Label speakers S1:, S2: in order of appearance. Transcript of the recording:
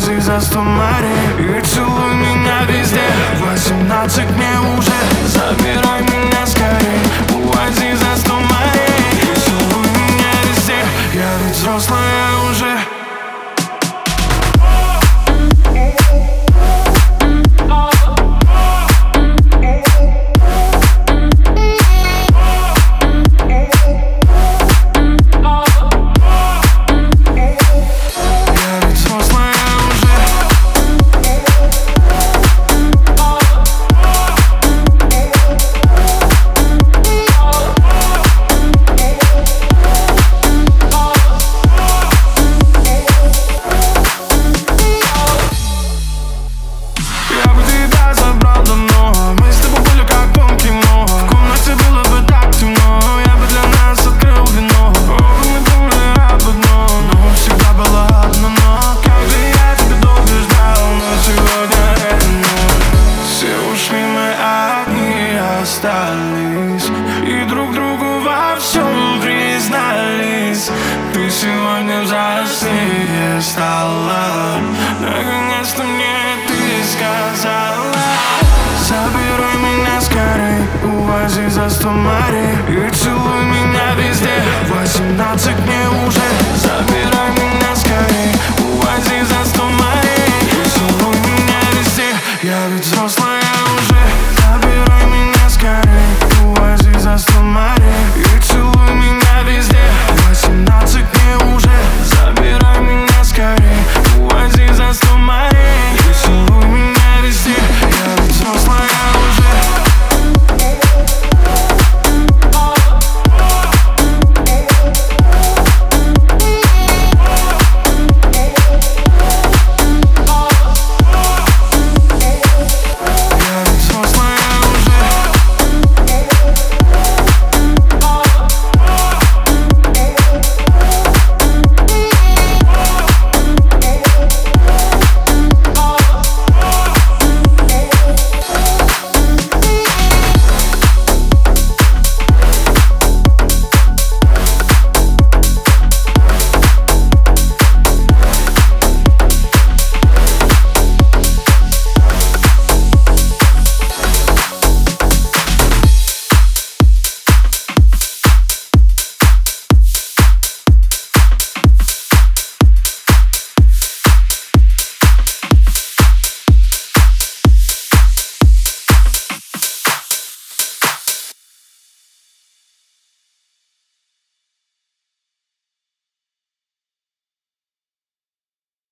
S1: за сто морей И целуй меня везде. Восемнадцать мне уже Забирай меня скорей. Увози за сто морей И целуй меня везде. Я ведь взрослая уже остались И друг другу во всем признались. Ты сегодня взрослее стала Наконец-то мне ты сказала. Забирай меня скорей Увози за сто И целуй меня везде. Восемнадцать мне